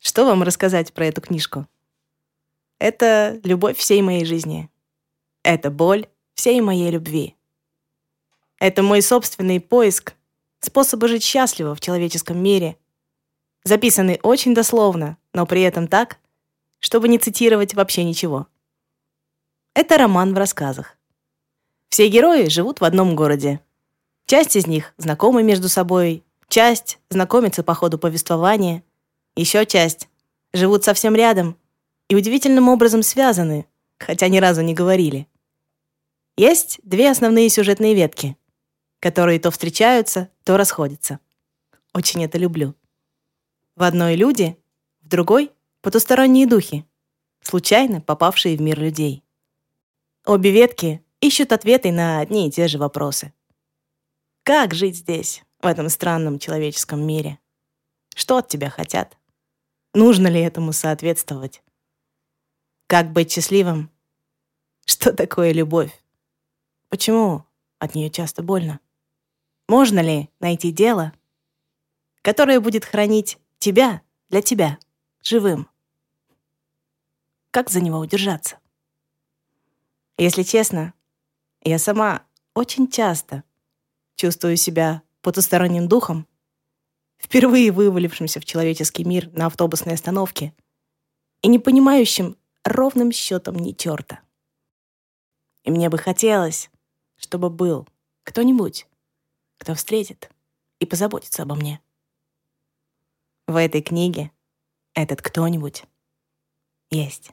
Что вам рассказать про эту книжку? Это любовь всей моей жизни. Это боль всей моей любви. Это мой собственный поиск способа жить счастливо в человеческом мире, записанный очень дословно, но при этом так, чтобы не цитировать вообще ничего. Это роман в рассказах. Все герои живут в одном городе. Часть из них знакомы между собой, часть знакомится по ходу повествования, еще часть живут совсем рядом и удивительным образом связаны, хотя ни разу не говорили. Есть две основные сюжетные ветки, которые то встречаются, то расходятся. Очень это люблю. В одной люди, в другой — потусторонние духи, случайно попавшие в мир людей. Обе ветки ищут ответы на одни и те же вопросы. Как жить здесь, в этом странном человеческом мире? Что от тебя хотят? Нужно ли этому соответствовать? Как быть счастливым? Что такое любовь? Почему от нее часто больно? Можно ли найти дело, которое будет хранить тебя для тебя живым? Как за него удержаться? Если честно, я сама очень часто чувствую себя потусторонним духом, впервые вывалившимся в человеческий мир на автобусной остановке и не понимающим ровным счетом ни черта. И мне бы хотелось, чтобы был кто-нибудь, кто встретит и позаботится обо мне. В этой книге этот кто-нибудь есть.